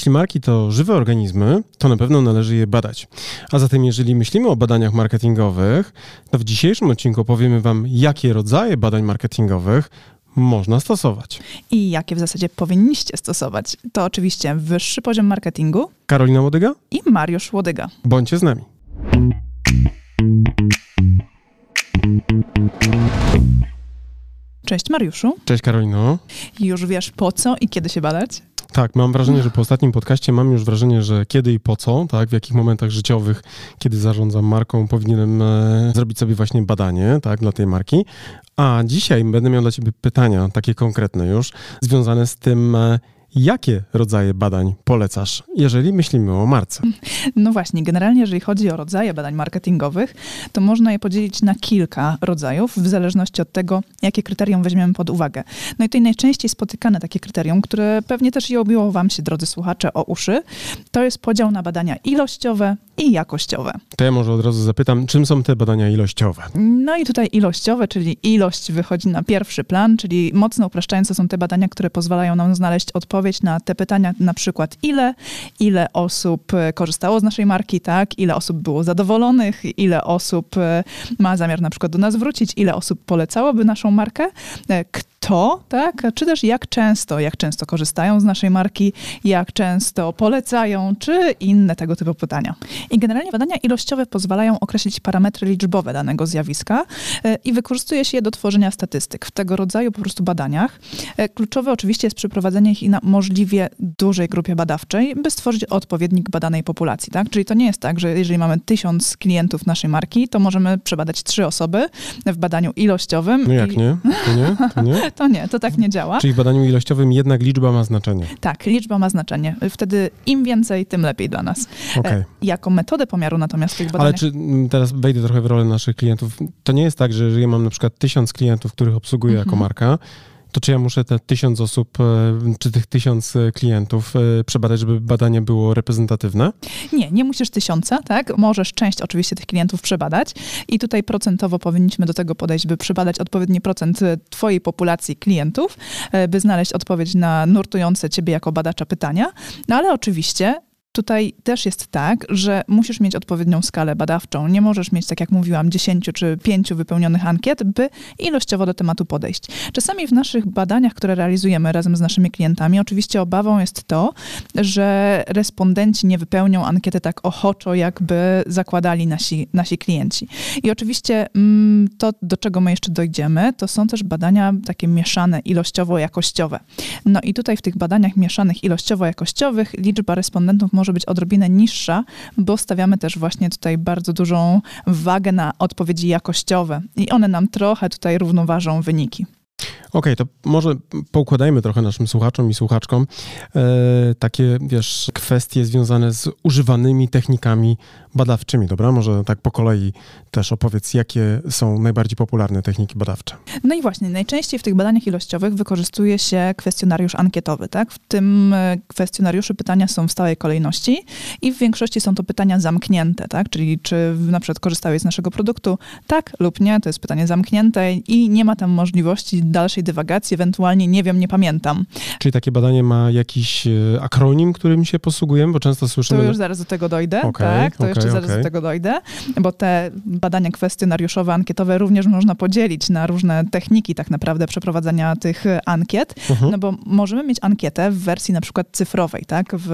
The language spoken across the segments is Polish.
Jeśli marki to żywe organizmy, to na pewno należy je badać. A zatem, jeżeli myślimy o badaniach marketingowych, to w dzisiejszym odcinku opowiemy Wam, jakie rodzaje badań marketingowych można stosować. I jakie w zasadzie powinniście stosować. To oczywiście wyższy poziom marketingu Karolina Łodyga? i Mariusz Łodyga. Bądźcie z nami. Cześć Mariuszu. Cześć Karolino. Już wiesz po co i kiedy się badać? Tak, mam wrażenie, że po ostatnim podcaście mam już wrażenie, że kiedy i po co, tak, w jakich momentach życiowych, kiedy zarządzam marką, powinienem e, zrobić sobie właśnie badanie, tak, dla tej marki. A dzisiaj będę miał dla ciebie pytania, takie konkretne już, związane z tym, e, jakie rodzaje badań polecasz, jeżeli myślimy o marce. No właśnie, generalnie jeżeli chodzi o rodzaje badań marketingowych, to można je podzielić na kilka rodzajów, w zależności od tego, jakie kryterium weźmiemy pod uwagę. No i tutaj najczęściej spotykane takie kryterium, które pewnie też i obiło wam się, drodzy słuchacze, o uszy, to jest podział na badania ilościowe i jakościowe. To ja może od razu zapytam, czym są te badania ilościowe? No i tutaj ilościowe, czyli ilość wychodzi na pierwszy plan, czyli mocno upraszczając, to są te badania, które pozwalają nam znaleźć odpowiedź na te pytania, na przykład ile, ile osób e, korzystało z naszej marki, tak, ile osób było zadowolonych, ile osób e, ma zamiar na przykład do nas wrócić, ile osób polecałoby naszą markę, e, kto, tak, czy też jak często, jak często korzystają z naszej marki, jak często polecają, czy inne tego typu pytania. I generalnie badania ilościowe pozwalają określić parametry liczbowe danego zjawiska i wykorzystuje się je do tworzenia statystyk. W tego rodzaju po prostu badaniach kluczowe oczywiście jest przeprowadzenie ich na możliwie dużej grupie badawczej, by stworzyć odpowiednik badanej populacji. Tak? Czyli to nie jest tak, że jeżeli mamy tysiąc klientów naszej marki, to możemy przebadać trzy osoby w badaniu ilościowym. No jak i... nie? To nie? To nie? to nie, to tak nie działa. Czyli w badaniu ilościowym jednak liczba ma znaczenie. Tak, liczba ma znaczenie. Wtedy im więcej, tym lepiej dla nas. Okay. Jako metodę pomiaru natomiast tych badaniach... Ale czy mm, teraz wejdę trochę w rolę naszych klientów, to nie jest tak, że jeżeli ja mam na przykład tysiąc klientów, których obsługuję jako Mhm. marka, to czy ja muszę te tysiąc osób, e, czy tych tysiąc e, klientów e, przebadać, żeby badanie było reprezentatywne? Nie, nie musisz tysiąca, tak? Możesz część oczywiście tych klientów przebadać i tutaj procentowo powinniśmy do tego podejść, by przebadać odpowiedni procent twojej populacji klientów, by znaleźć odpowiedź na nurtujące ciebie jako badacza pytania. No ale oczywiście Tutaj też jest tak, że musisz mieć odpowiednią skalę badawczą. Nie możesz mieć, tak jak mówiłam, 10 czy 5 wypełnionych ankiet, by ilościowo do tematu podejść. Czasami w naszych badaniach, które realizujemy razem z naszymi klientami, oczywiście obawą jest to, że respondenci nie wypełnią ankiety tak ochoczo, jakby zakładali nasi, nasi klienci. I oczywiście mm, to, do czego my jeszcze dojdziemy, to są też badania takie mieszane ilościowo-jakościowe. No i tutaj w tych badaniach mieszanych ilościowo-jakościowych liczba respondentów może być odrobinę niższa, bo stawiamy też właśnie tutaj bardzo dużą wagę na odpowiedzi jakościowe i one nam trochę tutaj równoważą wyniki. Okej, okay, to może poukładajmy trochę naszym słuchaczom i słuchaczkom e, takie, wiesz, kwestie związane z używanymi technikami badawczymi, dobra? Może tak po kolei też opowiedz, jakie są najbardziej popularne techniki badawcze. No i właśnie, najczęściej w tych badaniach ilościowych wykorzystuje się kwestionariusz ankietowy, tak? W tym kwestionariuszu pytania są w stałej kolejności i w większości są to pytania zamknięte, tak? Czyli czy na przykład korzystałeś z naszego produktu? Tak lub nie, to jest pytanie zamknięte i nie ma tam możliwości dalszej dywagacji, ewentualnie nie wiem, nie pamiętam. Czyli takie badanie ma jakiś e, akronim, którym się posługujemy, bo często słyszymy... To już zaraz do tego dojdę, okay, tak? To okay, jeszcze zaraz okay. do tego dojdę, bo te badania kwestionariuszowe, ankietowe również można podzielić na różne techniki tak naprawdę przeprowadzania tych ankiet, uh Mhm. -huh. no bo możemy mieć ankietę w wersji na przykład cyfrowej, tak? W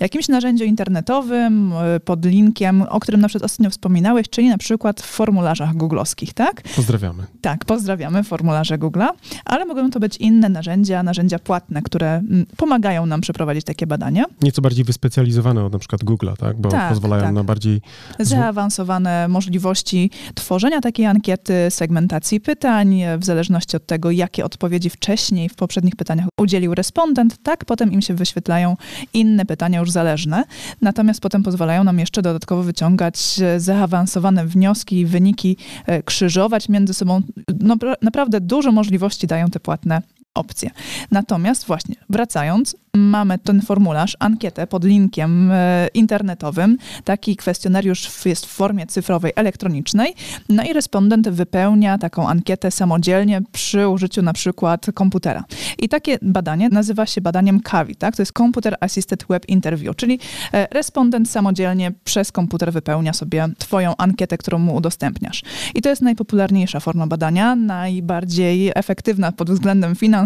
jakimś narzędziu internetowym pod linkiem, o którym na przykład ostatnio wspominałeś, czyli na przykład w formularzach googlowskich, tak? Pozdrawiamy. Tak, pozdrawiamy formularze Google'a, ale mogą to być inne narzędzia, narzędzia płatne, które mm, pomagają nam przeprowadzić takie badania. Nieco bardziej wyspecjalizowane od na przykład Google'a, tak? Bo tak, pozwalają tak. na bardziej... Zaawansowane możliwości tworzenia takiej ankiety, segmentacji pytań, w zależności od tego, jakie odpowiedzi wcześniej w poprzednich pytaniach udzielił respondent, tak potem im się wyświetlają inne pytania już zależne. Natomiast potem pozwalają nam jeszcze dodatkowo wyciągać zaawansowane wnioski wyniki, krzyżować między sobą. No, naprawdę dużo możliwości dają te płatne opcję. Natomiast właśnie, wracając, mamy ten formularz, ankietę pod linkiem e, internetowym. Taki kwestionariusz jest w formie cyfrowej, elektronicznej. No i respondent wypełnia taką ankietę samodzielnie przy użyciu na przykład komputera. I takie badanie nazywa się badaniem CAVI, tak? To jest Computer Assisted Web Interview, czyli e, respondent samodzielnie przez komputer wypełnia sobie twoją ankietę, którą mu udostępniasz. I to jest najpopularniejsza forma badania, najbardziej efektywna pod względem finansowym.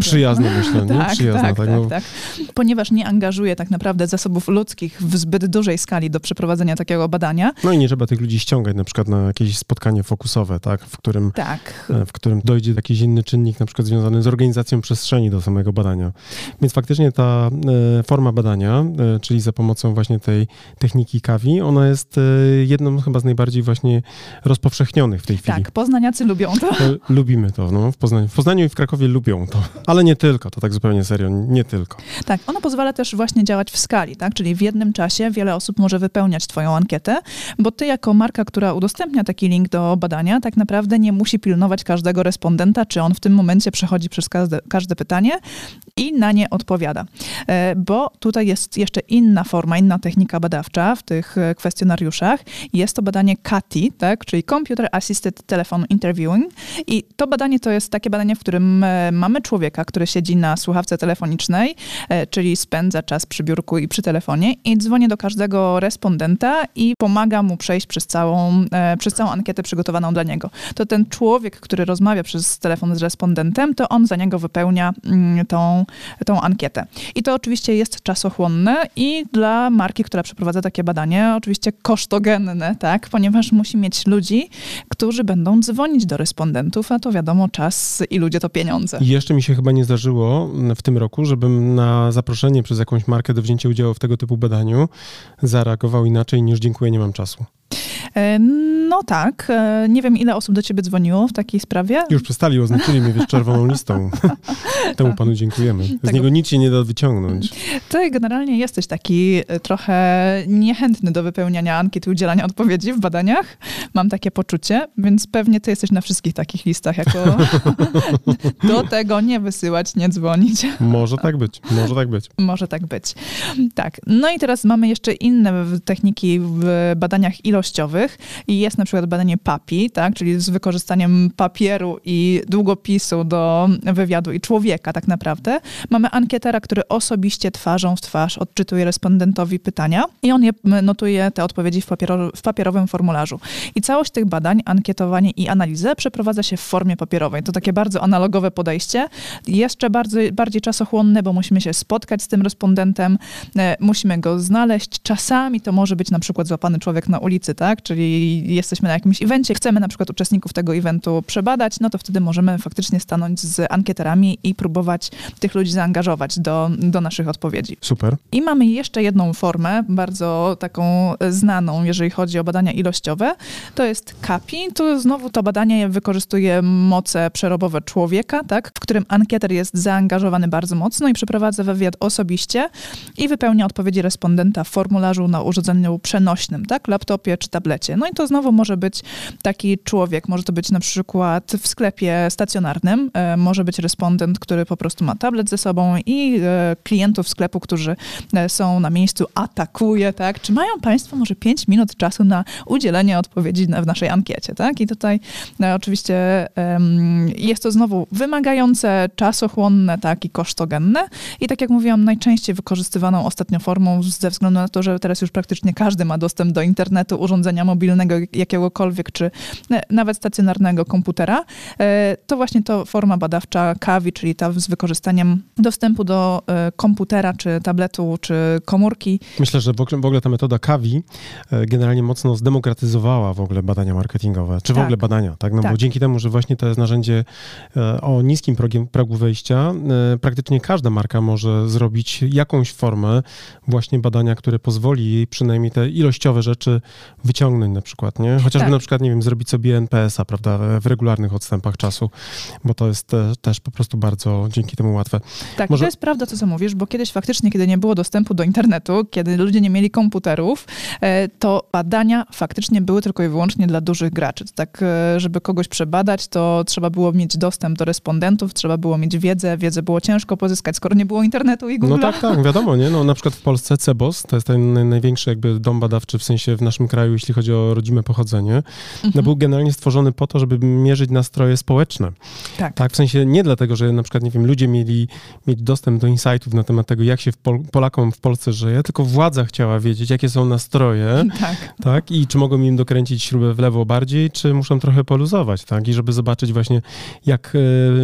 Przyjazna myślę, nie? Tak, Przyjazna, tak, tak, tak, no. tak. Ponieważ nie angażuje tak naprawdę zasobów ludzkich w zbyt dużej skali do przeprowadzenia takiego badania. No i nie trzeba tych ludzi ściągać na przykład na jakieś spotkanie fokusowe, tak? W którym, Tak. e, w którym dojdzie jakiś inny czynnik, na przykład związany z organizacją przestrzeni do samego badania. Więc faktycznie ta e, forma badania, e, czyli za pomocą właśnie tej techniki kawi, ona jest e, jedną chyba z najbardziej właśnie rozpowszechnionych w tej chwili. Tak, poznaniacy lubią to. Lubimy to, no, w Poznaniu. W Poznaniu i w Krakowie lubią to, ale nie tylko, to tak zupełnie serio, nie tylko. Tak, ona pozwala też właśnie działać w skali, tak? Czyli w jednym czasie wiele osób może wypełniać twoją ankietę, bo ty jako marka, która udostępnia taki link do badania, tak naprawdę nie musi pilnować każdego respondenta, czy on w tym momencie przechodzi przez każde, każde pytanie i na nie odpowiada. E, Bo tutaj jest jeszcze inna forma, inna technika badawcza w tych e, kwestionariuszach. Jest to badanie CATI, tak? czyli Computer Assisted Telephone Interviewing. I to badanie to jest takie badanie, w którym e, mamy człowieka, który siedzi na słuchawce telefonicznej, e, czyli spędza czas przy biurku i przy telefonie i dzwoni do każdego respondenta i pomaga mu przejść przez całą, e, przez całą ankietę przygotowaną dla niego. To ten człowiek, który rozmawia przez telefon z respondentem, to on za niego wypełnia mm, tą, tą ankietę. I to oczywiście jest czasochłonne i dla marki, która przeprowadza takie badanie, oczywiście kosztogenne, tak, ponieważ musi mieć ludzi, którzy będą dzwonić do respondentów, a to wiadomo, czas i ludzie to pieniądze. I jeszcze mi się chyba nie zdarzyło mm, w tym roku, żebym na zaproszenie przez jakąś markę do wzięcia udziału w tego typu badaniu zareagował inaczej niż dziękuję, nie mam czasu. E, No tak, e, nie wiem ile osób do ciebie dzwoniło w takiej sprawie. Już przestali, oznaczyli mnie wiesz, czerwoną listą. Temu panu dziękujemy. Z Tego- niego nic się nie da wyciągnąć. Ty generalnie jesteś taki e, trochę niechętny do wypełniania ankiet i udzielania odpowiedzi w badaniach. Mam takie poczucie, więc pewnie ty jesteś na wszystkich takich listach, jako do tego nie wysyłać, nie dzwonić. Może tak być, może tak być. Może tak być. Tak. No i teraz mamy jeszcze inne techniki w badaniach ilościowych i jest na przykład badanie PAPI, tak, czyli z wykorzystaniem papieru i długopisu do wywiadu i człowieka tak naprawdę. Mamy ankietera, który osobiście twarzą w twarz odczytuje respondentowi pytania i on je notuje te odpowiedzi w, papiero, w papierowym formularzu. I całość tych badań, ankietowanie i analizę przeprowadza się w formie papierowej. To takie bardzo analogowe podejście. Jeszcze bardzo, bardziej czasochłonne, bo musimy się spotkać z tym respondentem, e, musimy go znaleźć. Czasami to może być na przykład złapany człowiek na ulicy, tak? Czyli jesteśmy na jakimś evencie, chcemy na przykład uczestników tego eventu przebadać, no to wtedy możemy faktycznie stanąć z ankieterami i próbować tych ludzi zaangażować do, do naszych odpowiedzi. Super. I mamy jeszcze jedną formę, bardzo taką znaną, jeżeli chodzi o badania ilościowe. To jest CAPI. Tu znowu to badanie wykorzystuje moce przerobowe człowieka, tak, w którym ankieter jest zaangażowany bardzo mocno i przeprowadza wywiad osobiście i wypełnia odpowiedzi respondenta w formularzu na urządzeniu przenośnym, tak, laptopie czy tablecie. No i to znowu może być taki człowiek, może to być na przykład w sklepie stacjonarnym, e, może być respondent, który po prostu ma tablet ze sobą i e, klientów sklepu, którzy e, są na miejscu, atakuje, tak? Czy mają Państwo może 5 minut czasu na udzielenie odpowiedzi w naszej ankiecie, tak? I tutaj e, oczywiście jest to znowu wymagające, czasochłonne, tak? I kosztogenne. I tak jak mówiłam, najczęściej wykorzystywaną ostatnio formą ze względu na to, że teraz już praktycznie każdy ma dostęp do internetu, urządzenia mobilnego jakiegokolwiek, czy nawet stacjonarnego komputera, e, to właśnie to forma badawcza KAWI, czyli ta z wykorzystaniem dostępu do e, komputera, czy tabletu, czy komórki. Myślę, że w ogóle, w ogóle ta metoda kawi e, generalnie mocno zdemokratyzowała w ogóle badania marketingowe, czy w Tak. ogóle badania, tak? No bo Tak. dzięki temu, że właśnie to jest narzędzie o niskim progiem, progu wejścia, praktycznie każda marka może zrobić jakąś formę właśnie badania, które pozwoli jej przynajmniej te ilościowe rzeczy wyciągnąć na przykład, nie? Chociażby Tak. na przykład, nie wiem, zrobić sobie NPS-a, prawda, w regularnych odstępach czasu, bo to jest te, też po prostu bardzo dzięki temu łatwe. Tak, Może... to jest prawda, to co mówisz, bo kiedyś faktycznie, kiedy nie było dostępu do internetu, kiedy ludzie nie mieli komputerów, e, to badania faktycznie były tylko i wyłącznie dla dużych graczy. Tak, e, żeby kogoś przebadać, to trzeba było mieć dostęp do respondentów, trzeba było mieć wiedzę, wiedzę było ciężko pozyskać, skoro nie było internetu i Google. No tak, tak, wiadomo, nie? No na przykład w Polsce CEBOS, to jest ten największy jakby dom badawczy w sensie w naszym kraju, jeśli chodzi o rodzime pochodzenie, no mhm. no był generalnie stworzony po to, żeby mierzyć nastroje społeczne. Tak. tak. W sensie nie dlatego, że na przykład, nie wiem, ludzie mieli mieć dostęp do insightów na temat tego, jak się w Pol Polakom w Polsce żyje, tylko władza chciała wiedzieć, jakie są nastroje, tak. tak, i czy mogą im dokręcić śrubę w lewo bardziej, czy muszą trochę poluzować, tak, i żeby zobaczyć właśnie, jak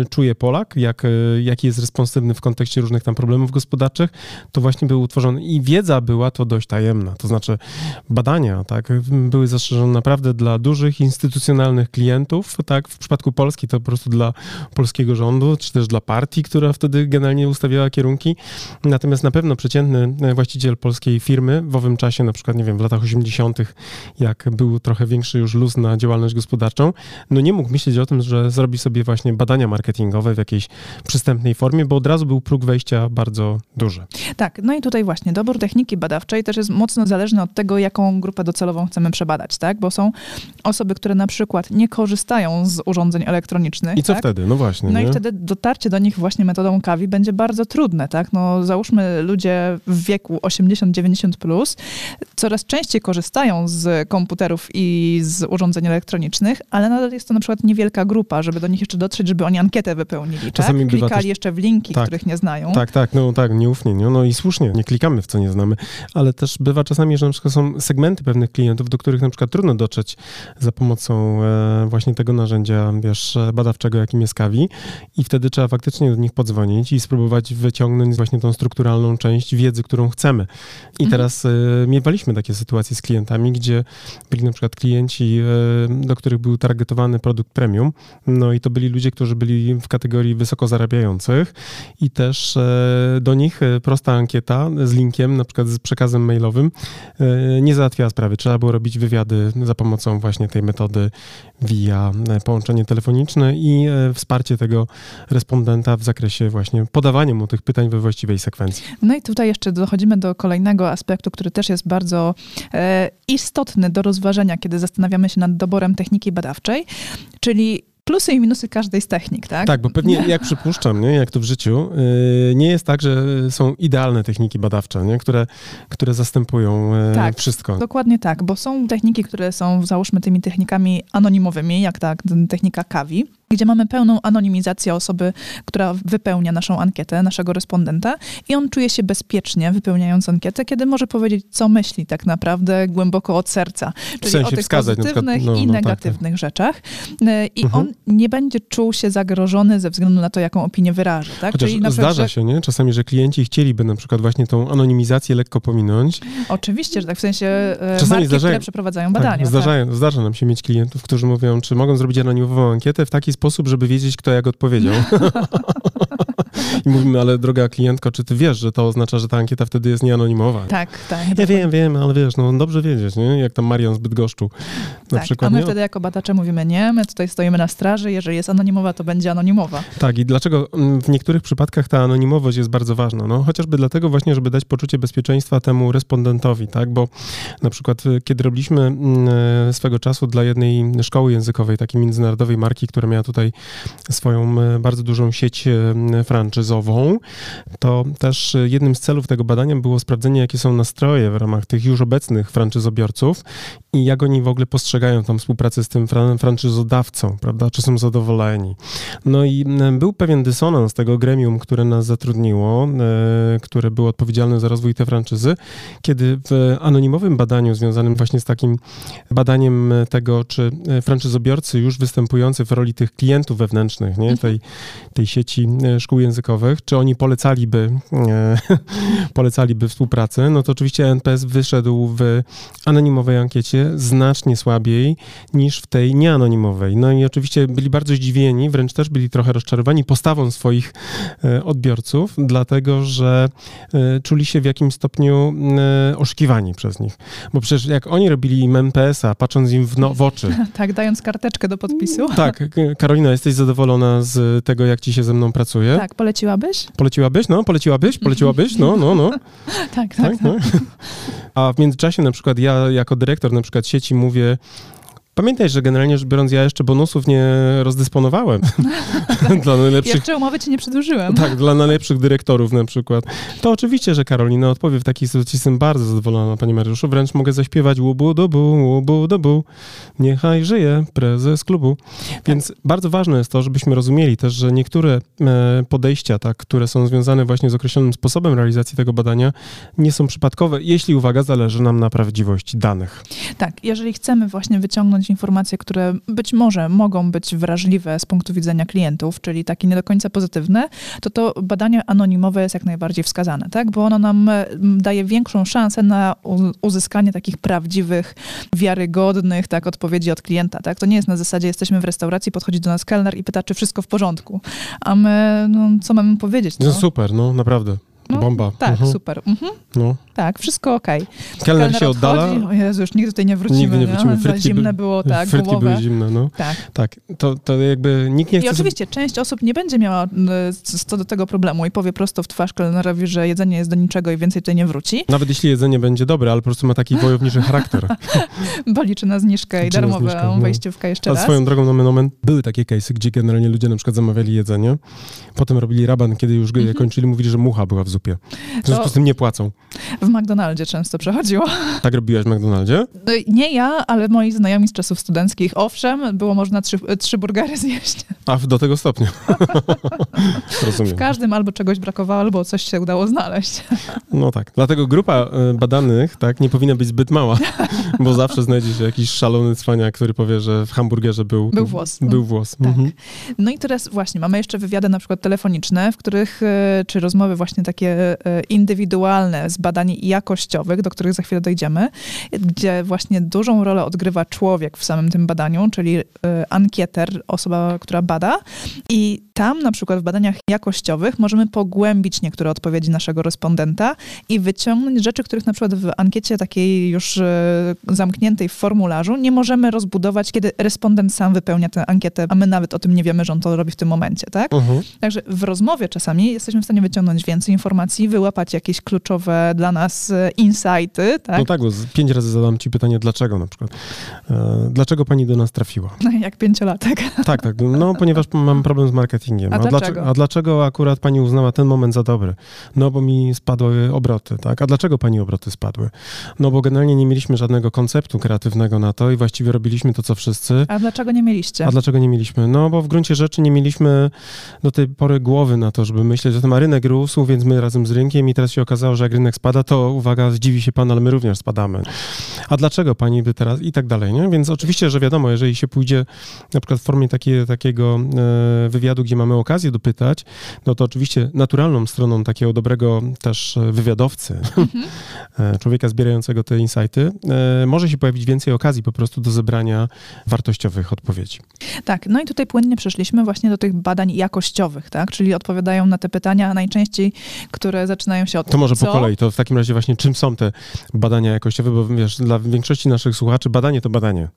e, czuje Polak, jak, e, jaki jest responsywny w kontekście różnych tam problemów gospodarczych, to właśnie był utworzony i wiedza była to dość tajemna, to znaczy badania, tak, były zastrzeżone naprawdę dla dużych, instytucjonalnych klientów, tak, w przypadku Polski to po prostu dla polskiego rządu, czy też dla partii, która wtedy generalnie ustawiała kierunki, natomiast na pewno przeciętny e, właściciel polskiej firmy w owym czasie, na przykład, nie wiem, w latach 80., jak był trochę większy już luz na działalność gospodarczą, no nie mógł myśleć o tym, że zrobi sobie właśnie badania marketingowe w jakiejś przystępnej formie, bo od razu był próg wejścia bardzo duży. Tak, no i tutaj właśnie dobór techniki badawczej też jest mocno zależny od tego, jaką grupę docelową chcemy przebadać, tak? Bo są osoby, które na przykład nie korzystają z urządzeń elektronicznych. I co tak? wtedy? No właśnie. No nie? i wtedy dotarcie do nich właśnie metodą kawi będzie bardzo trudne, tak? No załóżmy ludzie w wieku 80-90 plus coraz częściej korzystają z komputerów i z urządzeń elektronicznych, ale nadal jest to na przykład niewielka grupa, żeby do nich jeszcze dotrzeć, żeby oni ankietę wypełnili, tak? Czasami tak? Klikali też... jeszcze w linki, tak, których nie znają. Tak, tak, no tak, nieufnie, nie? no i słusznie, nie klikamy w co nie znamy, ale też bywa czasami, że na przykład są segmenty pewnych klientów, do których na przykład trudno dotrzeć za pomocą e, właśnie tego narzędzia, wiesz, badawczego, jakim jest Kawi i wtedy trzeba faktycznie do nich podzwonić i spróbować wyciągnąć właśnie tą strukturalną część wiedzy, którą chcemy. I mhm. teraz e, miewaliśmy takie sytuacje z klientami, gdzie byli na przykład klienci, e, do których był targetowany produkt premium, no i to byli ludzie, którzy byli w kategorii wysoko zarabiających i też do nich prosta ankieta z linkiem, na przykład z przekazem mailowym, nie załatwiała sprawy. Trzeba było robić wywiady za pomocą właśnie tej metody via połączenie telefoniczne i wsparcie tego respondenta w zakresie właśnie podawania mu tych pytań we właściwej sekwencji. No i tutaj jeszcze dochodzimy do kolejnego aspektu, który też jest bardzo e, istotny do rozważenia, kiedy zastanawiamy się nad doborem techniki badawczej, czyli plusy i minusy każdej z technik, tak? Tak, bo pewnie jak przypuszczam, nie, jak to w życiu, yy, nie jest tak, że są idealne techniki badawcze, nie, które, które zastępują yy, tak, wszystko. Dokładnie tak, bo są techniki, które są, załóżmy, tymi technikami anonimowymi, jak ta technika kawi, gdzie mamy pełną anonimizację osoby, która wypełnia naszą ankietę, naszego respondenta i on czuje się bezpiecznie wypełniając ankietę, kiedy może powiedzieć, co myśli tak naprawdę głęboko od serca. Czyli w sensie o tych wskazać, pozytywnych przykład, no, i negatywnych no, tak, tak. rzeczach. E, I mhm. on nie będzie czuł się zagrożony ze względu na to, jaką opinię wyraży. Tak? Chociaż Czyli zdarza że... się, nie? Czasami, że klienci chcieliby na przykład właśnie tą anonimizację lekko pominąć. Oczywiście, że tak, w sensie e, Czasami marki, zdarzają, które przeprowadzają tak, badania. Tak, zdarzają, Zdarza nam się mieć klientów, którzy mówią, czy mogą zrobić anonimową ankietę w taki sposób, żeby wiedzieć, kto jak odpowiedział. I mówimy, ale droga klientko, czy ty wiesz, że to oznacza, że ta ankieta wtedy jest nieanonimowa? Tak, tak. Ja wiem, wiem, ale wiesz, no dobrze wiedzieć, nie? Jak tam Marian z Bydgoszczu na tak, przykład. A my nie? wtedy jako badacze mówimy, nie, my tutaj stoimy na straży, jeżeli jest anonimowa, to będzie anonimowa. Tak, i dlaczego mm, w niektórych przypadkach ta anonimowość jest bardzo ważna? No chociażby dlatego właśnie, żeby dać poczucie bezpieczeństwa temu respondentowi, tak? Bo na przykład y, kiedy robiliśmy mm, e, swego czasu dla jednej szkoły językowej, takiej międzynarodowej marki, która miała tutaj swoją e, bardzo dużą sieć e, franczyzową, to też jednym z celów tego badania było sprawdzenie, jakie są nastroje w ramach tych już obecnych franczyzobiorców i jak oni w ogóle postrzegają tą współpracę z tym fran franczyzodawcą, prawda, czy są zadowoleni. No i był pewien dysonans tego gremium, które nas zatrudniło, e, które było odpowiedzialne za rozwój tej franczyzy, kiedy w anonimowym badaniu związanym właśnie z takim badaniem tego, czy franczyzobiorcy już występujący w roli tych klientów wewnętrznych, nie, tej, tej sieci szkół językowych, językowych, czy oni polecaliby, e, polecaliby współpracę, no to oczywiście NPS wyszedł w anonimowej ankiecie znacznie słabiej niż w tej nieanonimowej. No i oczywiście byli bardzo zdziwieni, wręcz też byli trochę rozczarowani postawą swoich e, odbiorców, dlatego że e, czuli się w jakimś stopniu oszukiwani przez nich. Bo przecież jak oni robili im NPS-a, patrząc im w, no, w oczy. tak, dając karteczkę do podpisu. Tak, Karolina, jesteś zadowolona z tego, jak ci się ze mną pracuje? Tak, poleciłabyś? Poleciłabyś? No, poleciłabyś? Poleciłabyś? No, no, no. tak, tak, tak. No. A w międzyczasie na przykład ja jako dyrektor na przykład sieci mówię, Pamiętaj, że generalnie rzecz biorąc, ja jeszcze bonusów nie rozdysponowałem. dla najlepszych... Jeszcze umowy ci nie przedłużyłem. Tak, dla najlepszych dyrektorów na przykład. To oczywiście, że Karolina odpowie w takiej sytuacji. Jestem bardzo zadowolona, panie Mariuszu. Wręcz mogę zaśpiewać łubu dobu, łubu dobu. Niechaj żyje prezes klubu. Więc tak. bardzo ważne jest to, żebyśmy rozumieli też, że niektóre e, podejścia, tak, które są związane właśnie z określonym sposobem realizacji tego badania, nie są przypadkowe, jeśli, uwaga, zależy nam na prawdziwości danych. Tak, jeżeli chcemy właśnie wyciągnąć informacje, które być może mogą być wrażliwe z punktu widzenia klientów, czyli takie nie do końca pozytywne, to to badanie anonimowe jest jak najbardziej wskazane, tak? bo ono nam daje większą szansę na uzyskanie takich prawdziwych, wiarygodnych tak, odpowiedzi od klienta. Tak? To nie jest na zasadzie, jesteśmy w restauracji, podchodzi do nas kelner i pyta, czy wszystko w porządku. A my, no, co mamy powiedzieć? No, no super, no naprawdę. No, Bomba. Tak, mhm. super. Mhm. No. Tak, wszystko okej. Okay. Kelner, się oddala. O Jezu, już nigdy tutaj nie wrócimy. Nigdy nie wrócimy. Frytki zimne by, było, tak, Frytki były zimne, no. Tak. Tak, to, to jakby nikt nie chce... I oczywiście sobie... część osób nie będzie miała co do tego problemu i powie prosto w twarz kelnerowi, że jedzenie jest do niczego i więcej tutaj nie wróci. Nawet jeśli jedzenie będzie dobre, ale po prostu ma taki wojowniczy charakter. Bo liczy na zniżkę i zniżkę, no. wejściówkę jeszcze raz. A swoją drogą, no moment, były takie case'y, gdzie generalnie ludzie na przykład zamawiali jedzenie, potem robili raban, kiedy już mhm. kończyli, mówili, że mucha była w zupie. W związku z tym nie płacą. W McDonaldzie często przechodziło. Tak robiłaś w McDonaldzie? No nie ja, ale moi znajomi z czasów studenckich. Owszem, było można trzy, trzy burgery zjeść. A do tego stopnia. Rozumiem. W każdym albo czegoś brakowało, albo coś się udało znaleźć. No tak. Dlatego grupa e, badanych tak, nie powinna być zbyt mała, bo zawsze znajdzie się jakiś szalony cwaniak, który powie, że w hamburgerze był, był włos. Był włos. Tak. Mhm. No i teraz właśnie mamy jeszcze wywiady na przykład telefoniczne, w których, e, czy rozmowy właśnie takie e, indywidualne z badań jakościowych, do których za chwilę dojdziemy, gdzie właśnie dużą rolę odgrywa człowiek w samym tym badaniu, czyli ankieter, osoba, która bada. I tam na przykład w badaniach jakościowych możemy pogłębić niektóre odpowiedzi naszego respondenta i wyciągnąć rzeczy, których na przykład w ankiecie takiej już e, zamkniętej w formularzu nie możemy rozbudować, kiedy respondent sam wypełnia tę ankietę, a my nawet o tym nie wiemy, że on to robi w tym momencie, tak? Uh mhm. -huh. Także w rozmowie czasami jesteśmy w stanie wyciągnąć więcej informacji, wyłapać jakieś kluczowe dla nas e, insighty, tak? No tak, bo pięć razy zadam ci pytanie, dlaczego na przykład. E, dlaczego pani do nas trafiła? Jak pięciolatek. Tak, tak. No, ponieważ mam problem z marketingiem. A, a dlaczego? A dlaczego akurat pani uznała ten moment za dobry? No, bo mi spadły obroty, tak? A dlaczego pani obroty spadły? No, bo generalnie nie mieliśmy żadnego konceptu kreatywnego na to i właściwie robiliśmy to, co wszyscy. A dlaczego nie mieliście? A dlaczego nie mieliśmy? No, bo w gruncie rzeczy nie mieliśmy do tej pory głowy na to, żeby myśleć tym, a rynek rósł, więc my razem z rynkiem i teraz się okazało, że jak rynek spada, to uwaga, zdziwi się pan, ale my również spadamy. A dlaczego pani by teraz i tak dalej, nie? Więc oczywiście, że wiadomo, jeżeli się pójdzie na przykład w formie takie, takiego e, wywiadu, gdzie mamy okazję dopytać, no to oczywiście naturalną stroną takiego dobrego też wywiadowcy, mm-hmm. człowieka zbierającego te insighty, e, może się pojawić więcej okazji po prostu do zebrania wartościowych odpowiedzi. Tak, no i tutaj płynnie przeszliśmy właśnie do tych badań jakościowych, tak? Czyli odpowiadają na te pytania najczęściej, które zaczynają się od To może co? po kolei, to w takim razie właśnie czym są te badania jakościowe, bo wiesz, dla większości naszych słuchaczy badanie to badanie.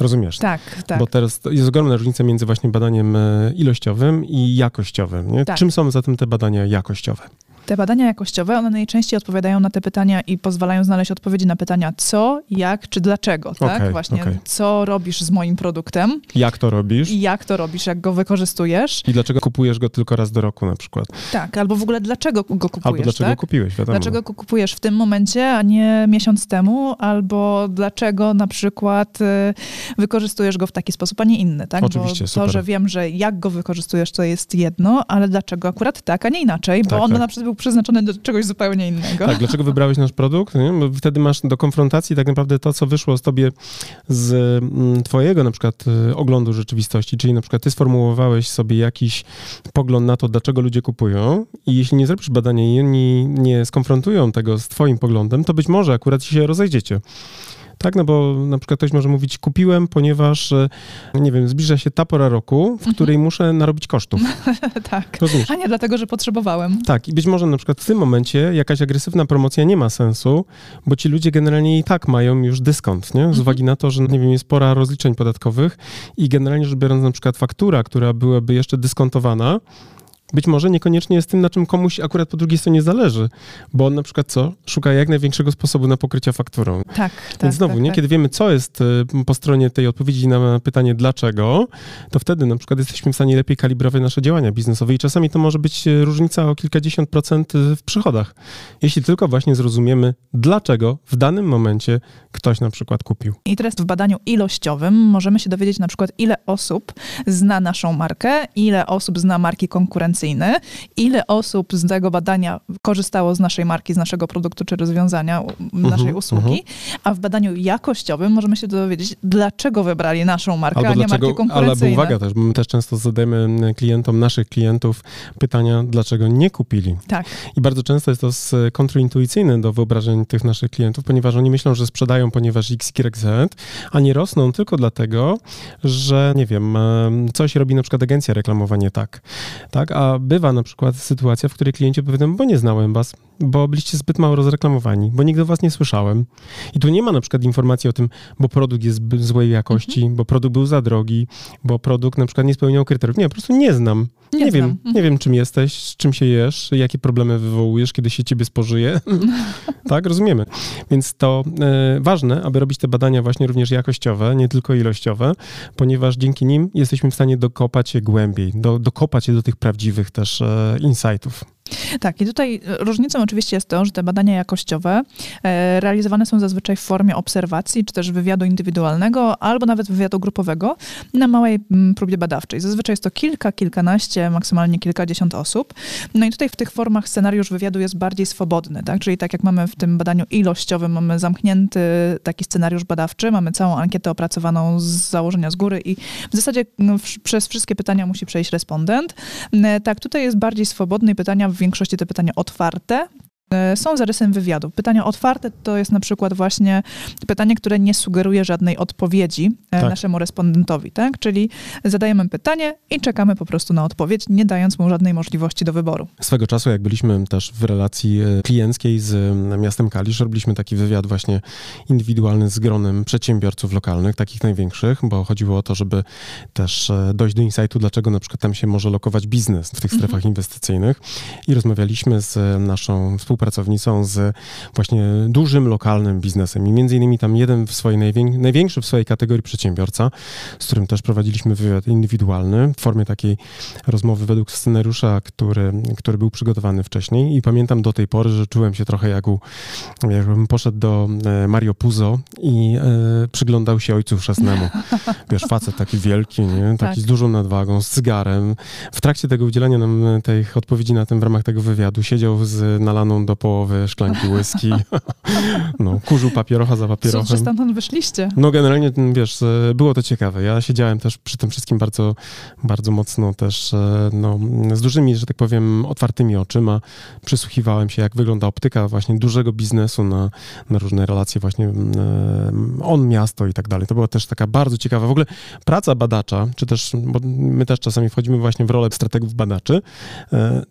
Rozumiesz? Tak, tak. Bo teraz jest ogromna różnica między właśnie badaniem e, ilościowym i jakościowym. Tak. Czym są zatem te badania jakościowe? Te badania jakościowe, one najczęściej odpowiadają na te pytania i pozwalają znaleźć odpowiedzi na pytania co, jak czy dlaczego, tak? Okay, Właśnie, okay. co robisz z moim produktem. Jak to robisz. I jak to robisz, jak go wykorzystujesz. I dlaczego kupujesz go tylko raz do roku na przykład. Tak, albo w ogóle dlaczego go kupujesz, Albo dlaczego tak? kupiłeś, wiadomo. Dlaczego go kupujesz w tym momencie, a nie miesiąc temu, albo dlaczego na przykład y, wykorzystujesz go w taki sposób, a nie inny, tak? Oczywiście, Bo super. to, że wiem, że jak go wykorzystujesz, to jest jedno, ale dlaczego akurat tak, a nie inaczej, bo tak, on tak. na przykład był przeznaczony do czegoś zupełnie innego. Tak, dlaczego wybrałeś nasz produkt? Nie? Bo wtedy masz do konfrontacji tak naprawdę to, co wyszło z tobie z mm, twojego na przykład y, oglądu rzeczywistości, czyli na przykład ty sformułowałeś sobie jakiś pogląd na to, dlaczego ludzie kupują i jeśli nie zrobisz badania i oni nie skonfrontują tego z twoim poglądem, to być może akurat się rozejdziecie. Tak, no bo na przykład ktoś może mówić, kupiłem, ponieważ, e, nie wiem, zbliża się ta pora roku, w mhm. której muszę narobić kosztów. tak. Rozumiesz? A nie dlatego, że potrzebowałem. Tak, i być może na przykład w tym momencie jakaś agresywna promocja nie ma sensu, bo ci ludzie generalnie i tak mają już dyskont, nie? Z mhm. uwagi na to, że, nie wiem, jest pora rozliczeń podatkowych i generalnie rzecz biorąc na przykład faktura, która byłaby jeszcze dyskontowana, być może niekoniecznie jest tym, na czym komuś akurat po drugiej stronie zależy, bo on na przykład co? Szuka jak największego sposobu na pokrycie fakturą. Tak, tak. Więc znowu, tak, nie? Tak. Kiedy wiemy, co jest y, po stronie tej odpowiedzi na pytanie dlaczego, to wtedy na przykład jesteśmy w stanie lepiej kalibrować nasze działania biznesowe i czasami to może być y, różnica o kilkadziesiąt procent y, w przychodach. Jeśli tylko właśnie zrozumiemy, dlaczego w danym momencie ktoś na przykład kupił. I teraz w badaniu ilościowym możemy się dowiedzieć na przykład, ile osób zna naszą markę, ile osób zna marki konkurencyjne, ile osób z tego badania korzystało z naszej marki, z naszego produktu czy rozwiązania, naszej uh -huh, usługi, uh -huh. a w badaniu jakościowym możemy się dowiedzieć, dlaczego wybrali naszą markę, Albo a nie dlaczego, marki konkurencyjne. Ale uwaga też, bo my też często zadajemy klientom, naszych klientów pytania, dlaczego nie kupili. Tak. I bardzo często jest to kontrintuicyjne do wyobrażeń tych naszych klientów, ponieważ oni myślą, że sprzedają, ponieważ X, Y, Z, a nie rosną tylko dlatego, że, nie wiem, coś robi na przykład agencja reklamowa nie tak. Tak, a bywa na przykład sytuacja, w której klienci opowiadają, bo nie znałem was, bo byliście zbyt mało rozreklamowani, bo nigdy was nie słyszałem. I tu nie ma na przykład informacji o tym, bo produkt jest złej jakości, mhm. bo produkt był za drogi, bo produkt na przykład nie spełniał kryteriów. Nie, po prostu nie znam. Nie, nie wiem, mhm. nie wiem czym jesteś, z czym się jesz, jakie problemy wywołujesz, kiedy się ciebie spożyje. tak, rozumiemy. Więc to e, ważne, aby robić te badania właśnie również jakościowe, nie tylko ilościowe, ponieważ dzięki nim jesteśmy w stanie dokopać się głębiej, do, dokopać się do tych prawdziwych też e, insightów. Tak, i tutaj różnicą oczywiście jest to, że te badania jakościowe e, realizowane są zazwyczaj w formie obserwacji, czy też wywiadu indywidualnego, albo nawet wywiadu grupowego na małej mm, próbie badawczej. Zazwyczaj jest to kilka, kilkanaście, maksymalnie kilkadziesiąt osób. No i tutaj w tych formach scenariusz wywiadu jest bardziej swobodny, tak? Czyli tak jak mamy w tym badaniu ilościowym, mamy zamknięty taki scenariusz badawczy, mamy całą ankietę opracowaną z założenia z góry i w zasadzie no, przez wszystkie pytania musi przejść respondent. Tak, tutaj jest bardziej swobodny pytania w większości te pytania otwarte, są zarysem wywiadu. Pytania otwarte to jest na przykład właśnie pytanie, które nie sugeruje żadnej odpowiedzi e, tak. naszemu respondentowi, tak? Czyli zadajemy pytanie i czekamy po prostu na odpowiedź, nie dając mu żadnej możliwości do wyboru. Swego czasu, jak byliśmy też w relacji e, klienckiej z miastem Kalisz, robiliśmy taki wywiad właśnie indywidualny z gronem przedsiębiorców lokalnych, takich największych, bo chodziło o to, żeby też dojść do insightu, dlaczego na przykład tam się może lokować biznes w tych strefach mhm. inwestycyjnych i rozmawialiśmy z naszą współpracownikiem współpracownicą z właśnie dużym lokalnym biznesem i między innymi tam jeden w swojej najwię- największy w swojej kategorii przedsiębiorca, z którym też prowadziliśmy wywiad indywidualny w formie takiej rozmowy według scenariusza, który, który był przygotowany wcześniej i pamiętam do tej pory, że czułem się trochę jak u, jakbym poszedł do e, Mario Puzo i e, przyglądał się ojcu chrzestnemu. Wiesz, facet taki wielki, nie? taki tak. z dużą nadwagą, z cygarem. W trakcie tego udzielania nam tych odpowiedzi na tym w ramach tego wywiadu siedział z nalaną do do połowy szklanki whisky. No, kurzył papierocha za papierochem. Co, stamtąd wyszliście? No generalnie, wiesz, e, było to ciekawe. Ja siedziałem też przy tym wszystkim bardzo, bardzo mocno też, e, no, z dużymi, że tak powiem, otwartymi oczyma. Przysłuchiwałem się, jak wygląda optyka właśnie dużego biznesu na, na różne relacje właśnie e, on, miasto i tak dalej. To była też taka bardzo ciekawa, w ogóle praca badacza, czy też, bo my też czasami wchodzimy właśnie w rolę strategów badaczy,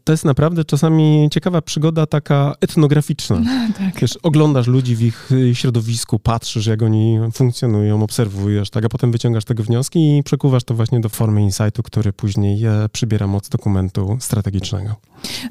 to jest naprawdę czasami ciekawa przygoda taka etnograficzna. tak. Wiesz, oglądasz ludzi w ich y, środowisku, patrzysz, jak oni funkcjonują, obserwujesz, tak, a potem wyciągasz tego wnioski i przekuwasz to właśnie do formy insightu, który później e, przybiera moc dokumentu strategicznego.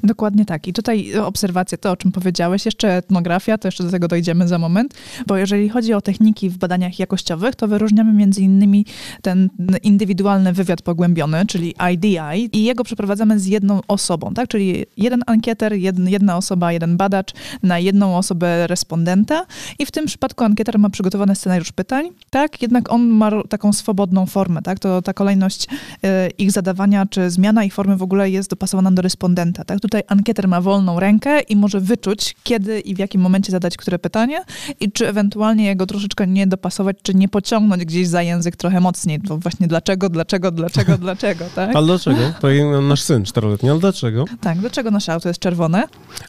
Dokładnie tak. I tutaj obserwacja, to o czym powiedziałeś, jeszcze etnografia, to jeszcze do tego dojdziemy za moment, bo jeżeli chodzi o techniki w badaniach jakościowych, to wyróżniamy między innymi ten indywidualny wywiad pogłębiony, czyli IDI i jego przeprowadzamy z jedną osobą, tak? Czyli jeden ankieter, jedna osoba, jeden jeden badacz na jedną osobę respondenta i w tym przypadku ankieter ma przygotowany scenariusz pytań, tak? Jednak on ma taką swobodną formę, tak? To ta kolejność e, ich zadawania, czy zmiana ich formy w ogóle jest dopasowana do respondenta, tak? Tutaj ankieter ma wolną rękę i może wyczuć, kiedy i w jakim momencie zadać które pytanie i czy ewentualnie jego troszeczkę nie dopasować, czy nie pociągnąć gdzieś za język trochę mocniej. To właśnie dlaczego, dlaczego, dlaczego, dlaczego, tak? Ale dlaczego? To nasz syn czteroletni, ale dlaczego? Tak, dlaczego nasze auto jest czerwone?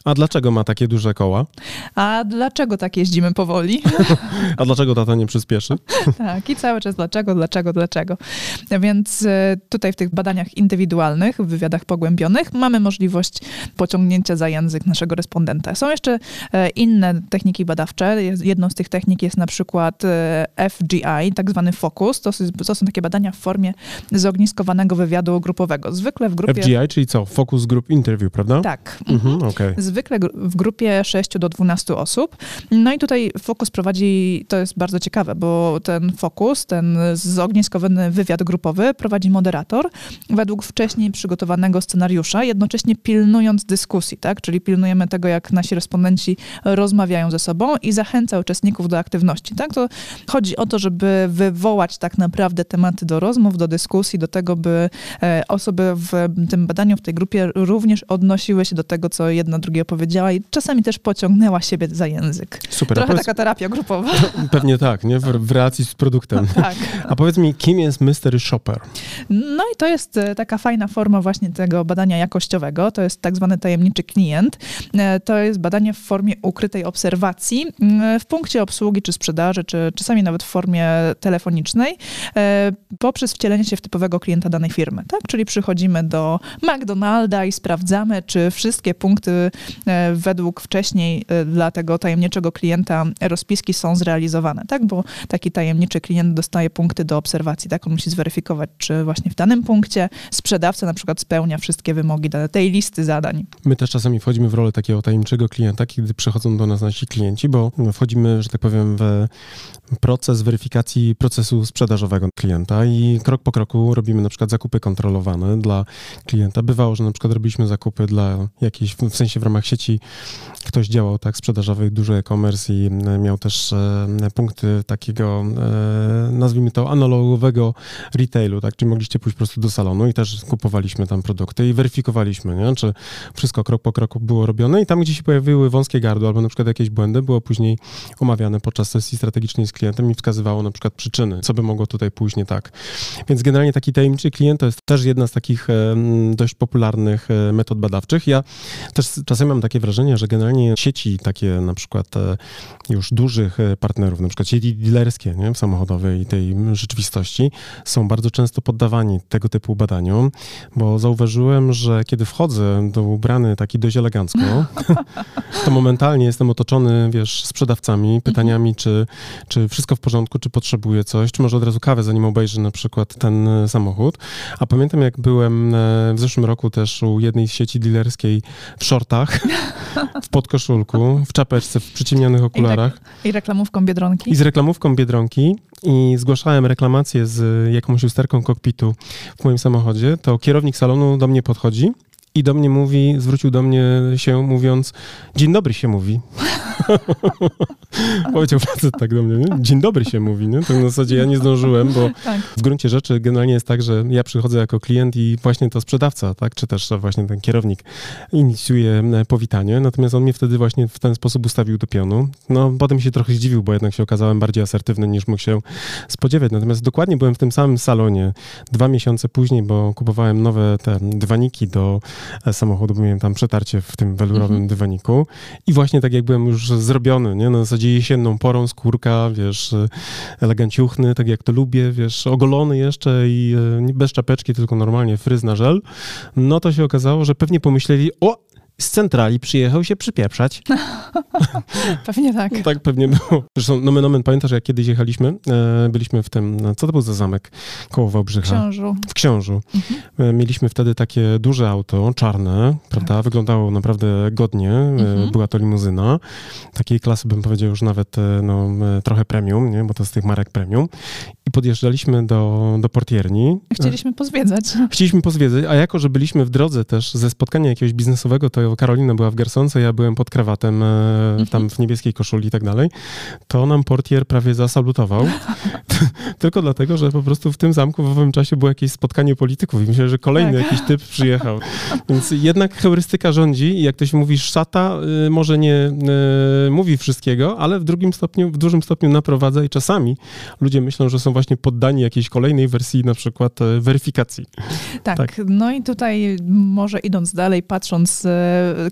A dlaczego ma takie duże koła? A dlaczego tak jeździmy powoli? A dlaczego tata nie przyspieszy? tak, i cały czas dlaczego, dlaczego, dlaczego. Więc e, tutaj w tych badaniach indywidualnych, w wywiadach pogłębionych mamy możliwość pociągnięcia za język naszego respondenta. Są jeszcze e, inne techniki badawcze. Jedną z tych technik jest na przykład e, FGI, tak zwany focus. To, to są takie badania w formie zogniskowanego wywiadu grupowego. Zwykle w grupie... FGI, czyli co? Focus Group Interview, prawda? Tak. Mhm, okay. Zwykle w grupie 6 do 12 osób. No i tutaj fokus prowadzi, to jest bardzo ciekawe, bo ten fokus, ten zogniskowany wywiad grupowy prowadzi moderator według wcześniej przygotowanego scenariusza, jednocześnie pilnując dyskusji, tak? Czyli pilnujemy tego, jak nasi respondenci rozmawiają ze sobą i zachęca uczestników do aktywności, tak? To chodzi o to, żeby wywołać tak naprawdę tematy do rozmów, do dyskusji, do tego, by e, osoby w tym badaniu, w tej grupie również odnosiły się do tego, co jedna drugiej opowiedziała i czasami też pociągnęła siebie za język. Super. Trochę powiedz... taka terapia grupowa. Pewnie tak, nie? W, w relacji z produktem. tak. A powiedz mi, kim jest Mystery Shopper? No i to jest e, taka fajna forma właśnie tego badania jakościowego. To jest tak zwany tajemniczy klient. E, to jest badanie w formie ukrytej obserwacji w punkcie obsługi czy sprzedaży, czy czasami nawet w formie telefonicznej, e, poprzez wcielenie się w typowego klienta danej firmy. Tak? Czyli przychodzimy do McDonalda i sprawdzamy, czy wszystkie punkty według wcześniej dla tego tajemniczego klienta rozpiski są zrealizowane, tak? Bo taki tajemniczy klient dostaje punkty do obserwacji, tak? On musi zweryfikować, czy właśnie w danym punkcie sprzedawca na przykład spełnia wszystkie wymogi tej listy zadań. My też czasami wchodzimy w rolę takiego tajemniczego klienta, kiedy przychodzą do nas nasi klienci, bo wchodzimy, że tak powiem, w proces weryfikacji procesu sprzedażowego klienta i krok po kroku robimy na przykład zakupy kontrolowane dla klienta. Bywało, że na przykład robiliśmy zakupy dla jakiejś, w sensie w ramach sieci ktoś działał tak sprzedażowej, duży e-commerce i miał też e, punkty takiego, e, nazwijmy to analogowego retailu, tak, czyli mogliście pójść po prostu do salonu i też kupowaliśmy tam produkty i weryfikowaliśmy, nie? czy wszystko krok po kroku było robione i tam, gdzie się pojawiły wąskie gardła albo na przykład jakieś błędy, było później omawiane podczas sesji strategicznej z klientem i wskazywało na przykład przyczyny, co by mogło tutaj pójść nie tak. Więc generalnie taki tajemniczy klient to jest też jedna z takich e, dość popularnych e, metod badawczych. Ja też czasem mam takie wrażenie, że generalnie sieci takie na przykład e, już dużych partnerów, na przykład sieci dealerskie nie, w samochodowej i tej rzeczywistości są bardzo często poddawani tego typu badaniom, bo zauważyłem, że kiedy wchodzę do ubrany taki dość elegancko, to momentalnie jestem otoczony, wiesz, sprzedawcami, pytaniami, czy, czy wszystko w porządku, czy potrzebuję coś, czy może od razu kawę, zanim obejrzę na przykład ten e, samochód. A pamiętam, jak byłem e, w zeszłym roku też u jednej z sieci dealerskiej w shortach, w podkoszulku, w czapeczce, w przyciemnionych okularach. I, I reklamówką Biedronki. I z reklamówką Biedronki i zgłaszałem reklamację z jakąś lusterką kokpitu w moim samochodzie, to kierownik salonu do mnie podchodzi i do mnie mówi, zwrócił do mnie się mówiąc, dzień dobry się mówi. Powiedział facet tak do mnie, nie? dzień dobry się mówi, nie? To w zasadzie ja nie zdążyłem, bo tak. w gruncie rzeczy generalnie jest tak, że ja przychodzę jako klient i właśnie to sprzedawca, tak, czy też właśnie ten kierownik inicjuje e, powitanie, natomiast on mnie wtedy właśnie w ten sposób ustawił do pionu. No, potem się trochę zdziwił, bo jednak się okazałem bardziej asertywny niż mógł się spodziewać, natomiast dokładnie byłem w tym samym salonie dwa miesiące później, bo kupowałem nowe te dywaniki do samochodu, bo miałem tam przetarcie w tym welurowym mhm. dywaniku i właśnie tak jak byłem już zrobiony, nie? Na zasadzie jesienną porą, skórka, wiesz, eleganciuchny, tak jak to lubię, wiesz, ogolony jeszcze i e, bez czapeczki, tylko normalnie fryz na żel, no to się okazało, że pewnie pomyśleli, o, z centrali przyjechał się przypieprzać. pewnie tak. tak pewnie było. Zresztą nomen omen, pamiętasz, jak kiedyś jechaliśmy, e, byliśmy w tym, no, co to był za zamek koło Wałbrzycha? W Książu. W Książu. Mhm. E, mieliśmy wtedy takie duże auto, czarne, prawda? Tak. Wyglądało naprawdę godnie. E, mhm. Była to limuzyna. Takiej klasy bym powiedział już nawet no, trochę premium, nie? bo to z tych marek premium. I podjeżdżaliśmy do, do portierni. Chcieliśmy pozwiedzać. Chcieliśmy pozwiedzać, a jako, że byliśmy w drodze też ze spotkania jakiegoś biznesowego, to Karolina była w garsonce, ja byłem pod krawatem, e, tam w niebieskiej koszuli i tak dalej, to nam portier prawie zasalutował. Tylko dlatego, że po prostu w tym zamku w owym czasie było jakieś spotkanie polityków i myślę, że kolejny tak. jakiś typ przyjechał. Więc jednak heurystyka rządzi i jak ktoś mówi szata, y, może nie y, mówi wszystkiego, ale w drugim stopniu, w dużym stopniu naprowadza i czasami ludzie myślą, że są właśnie poddani jakiejś kolejnej wersji, na przykład e, weryfikacji. Tak, tak. no i tutaj może idąc dalej, patrząc,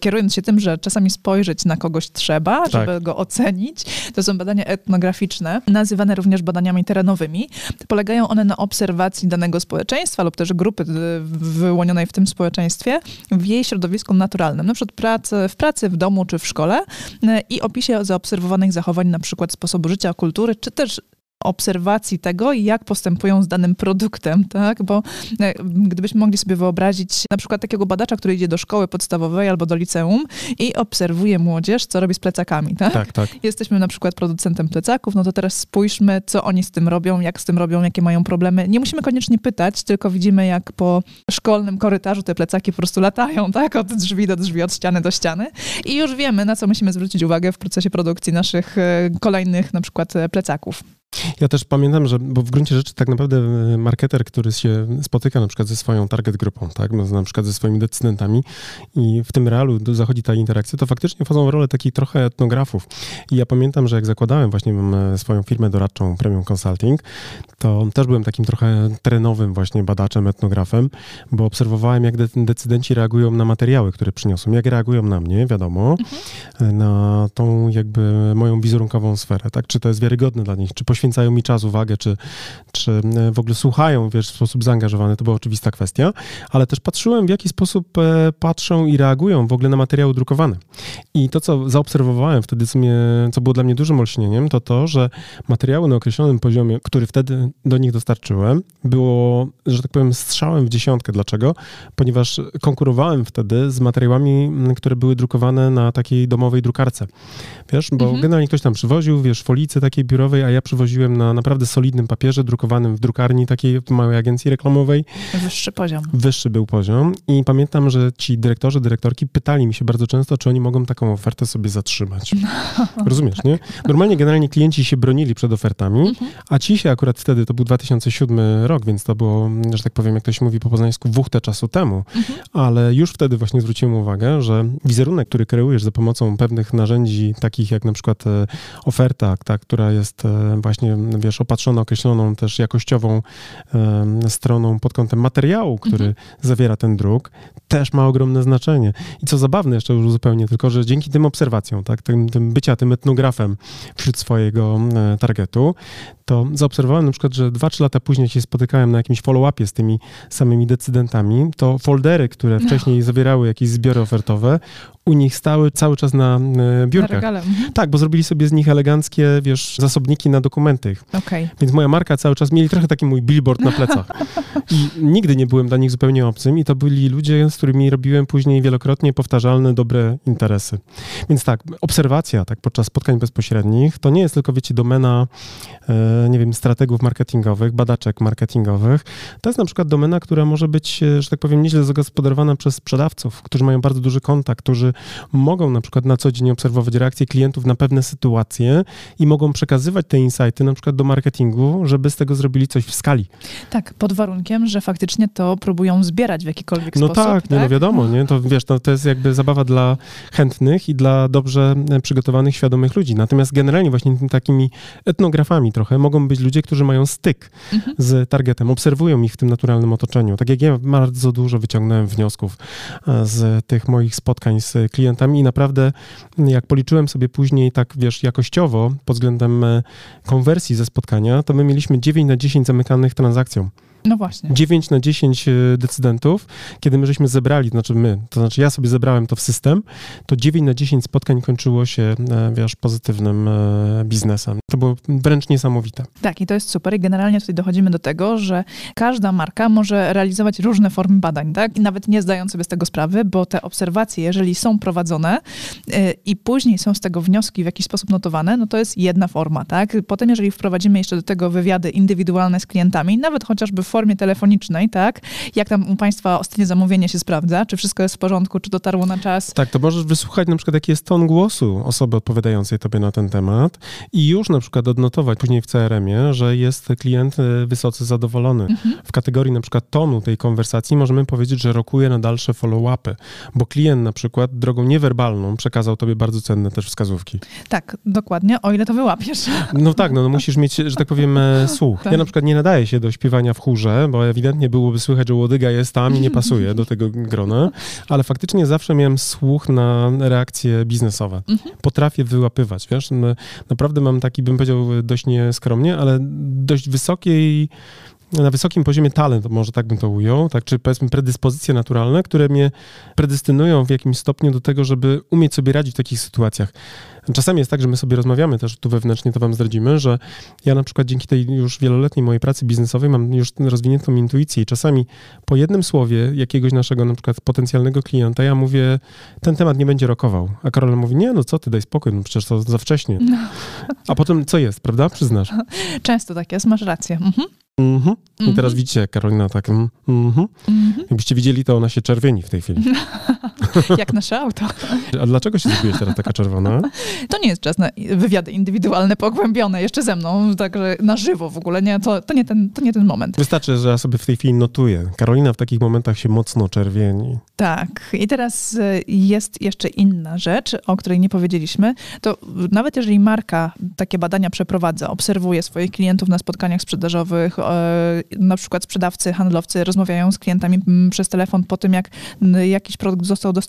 kierując się tym, że czasami spojrzeć na kogoś trzeba, tak. żeby go ocenić, to są badania etnograficzne, nazywane również badaniami terenowymi. Polegają one na obserwacji danego społeczeństwa lub też grupy wyłonionej w tym społeczeństwie w jej środowisku naturalnym, na przykład pracy, w pracy, w domu czy w szkole e, i opisie zaobserwowanych zachowań, na przykład sposobu życia, kultury, czy też obserwacji tego, jak postępują z danym produktem, tak? Bo e, gdybyśmy mogli sobie wyobrazić na przykład takiego badacza, który idzie do szkoły podstawowej albo do liceum i obserwuje młodzież, co robi z plecakami, tak? Tak, tak. Jesteśmy na przykład producentem plecaków, no to teraz spójrzmy, co oni z tym robią, jak z tym robią, jakie mają problemy. Nie musimy koniecznie pytać, tylko widzimy, jak po szkolnym korytarzu te plecaki po prostu latają, tak? Od drzwi do drzwi, od ściany do ściany i już wiemy, na co musimy zwrócić uwagę w procesie produkcji naszych e, kolejnych na przykład e, plecaków. Ja też pamiętam, że bo w gruncie rzeczy tak naprawdę e, marketer, który się spotyka na przykład ze swoją target grupą, tak, no, na przykład ze swoimi decydentami i w tym realu zachodzi ta interakcja, to faktycznie wchodzą w rolę takich trochę etnografów. I ja pamiętam, że jak zakładałem właśnie e, swoją firmę doradczą Premium Consulting, to też byłem takim trochę terenowym właśnie badaczem, etnografem, bo obserwowałem, jak decydenci reagują na materiały, które przyniosą, jak reagują na mnie, wiadomo, mhm. na tą jakby moją wizerunkową sferę, tak, czy to jest wiarygodne dla nich, czy poświęcone poświęcają mi czas, uwagę, czy, czy e, w ogóle słuchają wiesz, w sposób zaangażowany, to była oczywista kwestia, ale też patrzyłem, w jaki sposób e, patrzą i reagują w ogóle na materiały drukowane. I to, co zaobserwowałem wtedy, co, mnie, co było dla mnie dużym olśnieniem, to to, że materiały na określonym poziomie, który wtedy do nich dostarczyłem, było, że tak powiem, strzałem w dziesiątkę. Dlaczego? Ponieważ konkurowałem wtedy z materiałami, które były drukowane na takiej domowej drukarce. Wiesz, bo mhm. generalnie ktoś tam przywoził, wiesz, folicy takiej biurowej, a ja przywoziłem na naprawdę solidnym papierze, drukowanym w drukarni takiej małej agencji reklamowej. Wyższy poziom. Wyższy był poziom i pamiętam, że ci dyrektorzy, dyrektorki pytali mi się bardzo często, czy oni mogą taką ofertę sobie zatrzymać. No, Rozumiesz, tak. nie? Normalnie generalnie klienci się bronili przed ofertami, mhm. a ci się akurat wtedy, to był 2007 rok, więc to było, że tak powiem, jak to się mówi po poznańsku, wuchtę czasu temu, mhm. ale już wtedy właśnie zwróciłem uwagę, że wizerunek, który kreujesz za pomocą pewnych narzędzi, takich jak na przykład e, oferta, ta, która jest e, właśnie wiesz, opatrzone określoną też jakościową stroną pod kątem materiału, który mhm. zawiera ten druk, też ma ogromne znaczenie. I co zabawne jeszcze już zupełnie, tylko że dzięki tym obserwacjom, tak, tym, tym bycia tym etnografem wśród swojego e, targetu, to zaobserwowałem na przykład, że 2-3 lata później się spotykałem na jakimś follow-upie z tymi samymi decydentami, to foldery, które no. wcześniej no. zawierały jakieś zbiory ofertowe, u nich stały cały czas na e, biurkach. Na mhm. Tak, bo zrobili sobie z nich eleganckie, wiesz, zasobniki na dokumenty. Okay. Więc moja marka cały czas mieli trochę taki mój billboard na plecach. I nigdy nie byłem dla nich zupełnie obcym i to byli ludzie, z którymi robiłem później wielokrotnie powtarzalne, dobre interesy. Więc tak, obserwacja tak podczas spotkań bezpośrednich to nie jest tylko, wiecie, domena e, nie wiem, strategów marketingowych, badaczek marketingowych. To jest na przykład domena, która może być, e, że tak powiem, nieźle zagospodarowana przez sprzedawców, którzy mają bardzo duży kontakt, którzy mogą na przykład na co dzień obserwować reakcje klientów na pewne sytuacje i mogą przekazywać te insighty na przykład do marketingu, żeby z tego zrobili coś w skali. Tak, pod warunkiem, że faktycznie to próbują zbierać w jakikolwiek no sposób. Tak, tak, nie, no wiadomo, nie? To wiesz, to, to jest jakby zabawa dla chętnych i dla dobrze e, przygotowanych, świadomych ludzi. Natomiast generalnie właśnie takimi etnografami trochę mogą mogą być ludzie, którzy mają styk mhm. z targetem, obserwują ich w tym naturalnym otoczeniu. Tak jak ja bardzo dużo wyciągnąłem wniosków e, z tych moich spotkań z klientami i naprawdę jak policzyłem sobie później tak, wiesz, jakościowo pod względem e, konwersji ze spotkania, to my mieliśmy 9 na 10 zamykanych transakcją. No właśnie. 9 na 10 e, decydentów, kiedy my żeśmy zebrali, to znaczy my, to znaczy ja sobie zebrałem to w system, to 9 na 10 spotkań kończyło się, e, wiesz, pozytywnym e, biznesem. To było wręcz niesamowite. Tak, i to jest super. I generalnie tutaj dochodzimy do tego, że każda marka może realizować różne formy badań, tak? I nawet nie zdając sobie z tego sprawy, bo te obserwacje, jeżeli są prowadzone i później są z tego wnioski w jakiś sposób notowane, no to jest jedna forma, tak? Potem, jeżeli wprowadzimy jeszcze do tego wywiady indywidualne z klientami, nawet chociażby w formie telefonicznej, tak? Jak tam u Państwa ostatnie zamówienie się sprawdza? Czy wszystko jest w porządku? Czy dotarło na czas? Tak, to możesz wysłuchać na przykład, jaki jest ton głosu osoby odpowiadającej tobie na ten temat i już na przykład odnotować później w CRM-ie, że jest klient e, wysoce zadowolony. Mhm. W kategorii na przykład tonu tej konwersacji możemy powiedzieć, że rokuje na dalsze follow-upy, bo klient na przykład drogą niewerbalną przekazał tobie bardzo cenne też wskazówki. Tak, dokładnie, o ile to wyłapiesz. No tak, no, no musisz mieć, że tak powiem, e, słuch. Tak. Ja na przykład nie nadaję się do śpiewania w chórze, bo ewidentnie byłoby słychać, że łodyga jest tam i nie pasuje do tego grona, ale faktycznie zawsze miałem słuch na reakcje biznesowe. Mhm. Potrafię wyłapywać, wiesz, naprawdę mam taki, bym powiedział dość nieskromnie, ale dość wysokiej na wysokim poziomie talent, może tak bym to ujął, tak, czy powiedzmy predyspozycje naturalne, które mnie predestynują w jakimś stopniu do tego, żeby umieć sobie radzić w takich sytuacjach. Czasami jest tak, że my sobie rozmawiamy też tu wewnętrznie, to wam zdradzimy, że ja na przykład dzięki tej już wieloletniej mojej pracy biznesowej mam już rozwiniętą intuicję i czasami po jednym słowie jakiegoś naszego na przykład potencjalnego klienta ja mówię, ten temat nie będzie rokował. A Karol mówi, nie, no co ty, daj spokój, no przecież to za wcześnie. No. A potem co jest, prawda? Przyznasz. Często tak jest, masz rację. Mhm. Mhm. I teraz mhm. widzicie, Karolina tak. Mhm. Mhm. Jakbyście widzieli, to ona się czerwieni w tej chwili. Jak nasze auto. A dlaczego się zrobiłeś teraz taka czerwona? To nie jest czas na wywiady indywidualne, pogłębione jeszcze ze mną, także na żywo w ogóle. Nie, to, to, nie ten, to nie ten moment. Wystarczy, że ja sobie w tej chwili notuję. Karolina w takich momentach się mocno czerwieni. Tak. I teraz y, jest jeszcze inna rzecz, o której nie powiedzieliśmy. To nawet jeżeli marka takie badania przeprowadza, obserwuje swoich klientów na spotkaniach sprzedażowych, E, na przykład sprzedawcy, handlowcy rozmawiają z klientami mm, przez telefon po tym, jak jakiś produkt został dostarczony,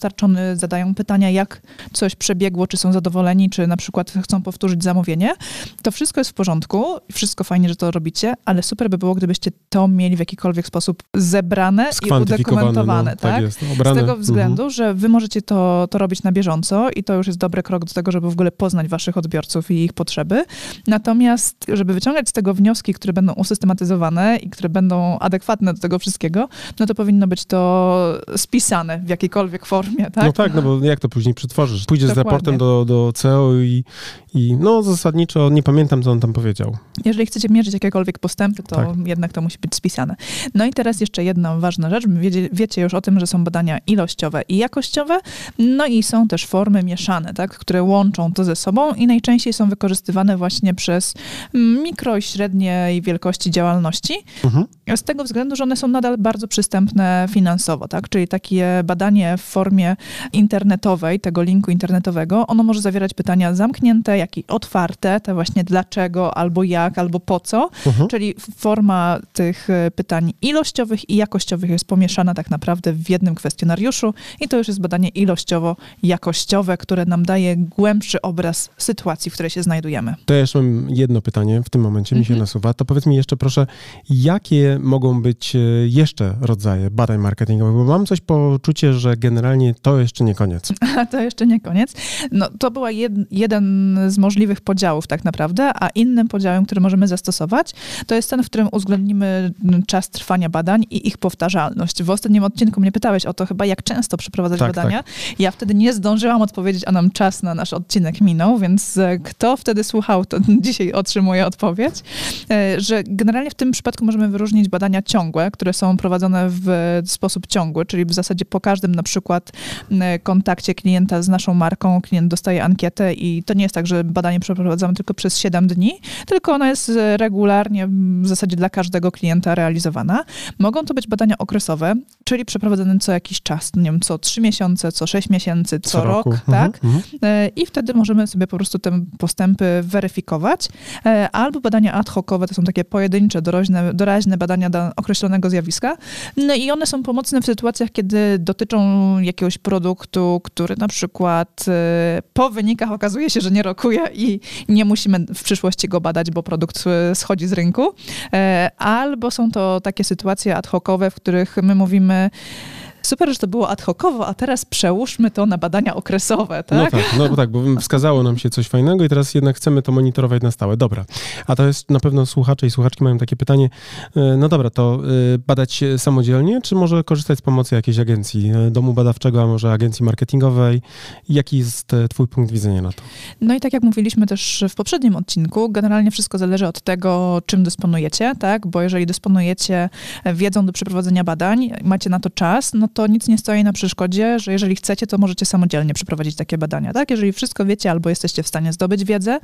zadają pytania, jak coś przebiegło, czy są zadowoleni, czy na przykład chcą powtórzyć zamówienie. To wszystko jest w porządku, wszystko fajnie, że to robicie, ale super by było, gdybyście to mieli w jakikolwiek sposób zebrane i udokumentowane. No, tak? tak jest, Z tego względu, mhm. że wy możecie to, to robić na bieżąco i to już jest dobry krok do tego, żeby w ogóle poznać waszych odbiorców i ich potrzeby. Natomiast, żeby wyciągać z tego wnioski, które będą usystematyzowane, i które będą adekwatne do tego wszystkiego, no to powinno być to spisane w jakiejkolwiek formie, tak? No tak, no bo jak to później przetworzysz? Pójdziesz Dokładnie. z raportem do, do CEO i, i no zasadniczo nie pamiętam, co on tam powiedział. Jeżeli chcecie mierzyć jakiekolwiek postępy, to tak. jednak to musi być spisane. No i teraz jeszcze jedna ważna rzecz. Wiecie, wiecie już o tym, że są badania ilościowe i jakościowe, no i są też formy mieszane, tak, które łączą to ze sobą i najczęściej są wykorzystywane właśnie przez mikro i średniej wielkości działalności Mhm. Z tego względu, że one są nadal bardzo przystępne finansowo, tak? Czyli takie badanie w formie internetowej, tego linku internetowego, ono może zawierać pytania zamknięte, jak i otwarte, te właśnie dlaczego, albo jak, albo po co. Mhm. Czyli forma tych e, pytań ilościowych i jakościowych jest pomieszana tak naprawdę w jednym kwestionariuszu i to już jest badanie ilościowo-jakościowe, które nam daje głębszy obraz sytuacji, w której się znajdujemy. To jeszcze mam jedno pytanie w tym momencie mi się mhm. nasuwa. To powiedz mi jeszcze proszę, Jakie mogą być e, jeszcze rodzaje badań marketingowych? Bo mam coś poczucie, że generalnie to jeszcze nie koniec. to jeszcze nie koniec. No, to była jed, jeden z możliwych podziałów tak naprawdę, a innym podziałem, który możemy zastosować, to jest ten, w którym uwzględnimy czas trwania badań i ich powtarzalność. W ostatnim odcinku mnie pytałeś o to chyba, jak często przeprowadzać tak, badania. Tak. Ja wtedy nie zdążyłam odpowiedzieć, a nam czas na nasz odcinek minął, więc e, kto wtedy słuchał, to dzisiaj otrzymuje odpowiedź, e, że generalnie w tym przypadku możemy wyróżnić badania ciągłe, które są prowadzone w sposób ciągły, czyli w zasadzie po każdym na przykład kontakcie klienta z naszą marką, klient dostaje ankietę i to nie jest tak, że badanie przeprowadzamy tylko przez 7 dni, tylko ona jest regularnie w zasadzie dla każdego klienta realizowana. Mogą to być badania okresowe, czyli przeprowadzane co jakiś czas, nie wiem, co 3 miesiące, co 6 miesięcy, co, co rok, roku. tak? Mhm, mhm. I wtedy możemy sobie po prostu te postępy weryfikować. E, albo badania ad hocowe, to są takie pojedyncze, doraźne, doraźne badania określonego zjawiska. No i one są pomocne w sytuacjach, kiedy dotyczą jakiegoś produktu, który na przykład po wynikach okazuje się, że nie rokuje i nie musimy w przyszłości go badać, bo produkt e, schodzi z rynku. E, albo są to takie sytuacje ad hocowe, w których my mówimy, super, że to było ad hocowo, a teraz przełóżmy to na badania okresowe, tak? No tak, no bo tak, bo wskazało nam się coś fajnego i teraz jednak chcemy to monitorować na stałe. Dobra, a to jest na pewno słuchacze i słuchaczki mają takie pytanie, e, no dobra, to e, badać samodzielnie, czy może korzystać z pomocy jakiejś agencji, e, domu badawczego, a może agencji marketingowej? Jaki jest twój punkt widzenia na to? No i tak jak mówiliśmy też w poprzednim odcinku, generalnie wszystko zależy od tego, czym dysponujecie, tak? Bo jeżeli dysponujecie wiedzą do przeprowadzenia badań, macie na to czas, no to nic nie stoi na przeszkodzie, że jeżeli chcecie, to możecie samodzielnie przeprowadzić takie badania, tak? Jeżeli wszystko wiecie albo jesteście w stanie zdobyć wiedzę,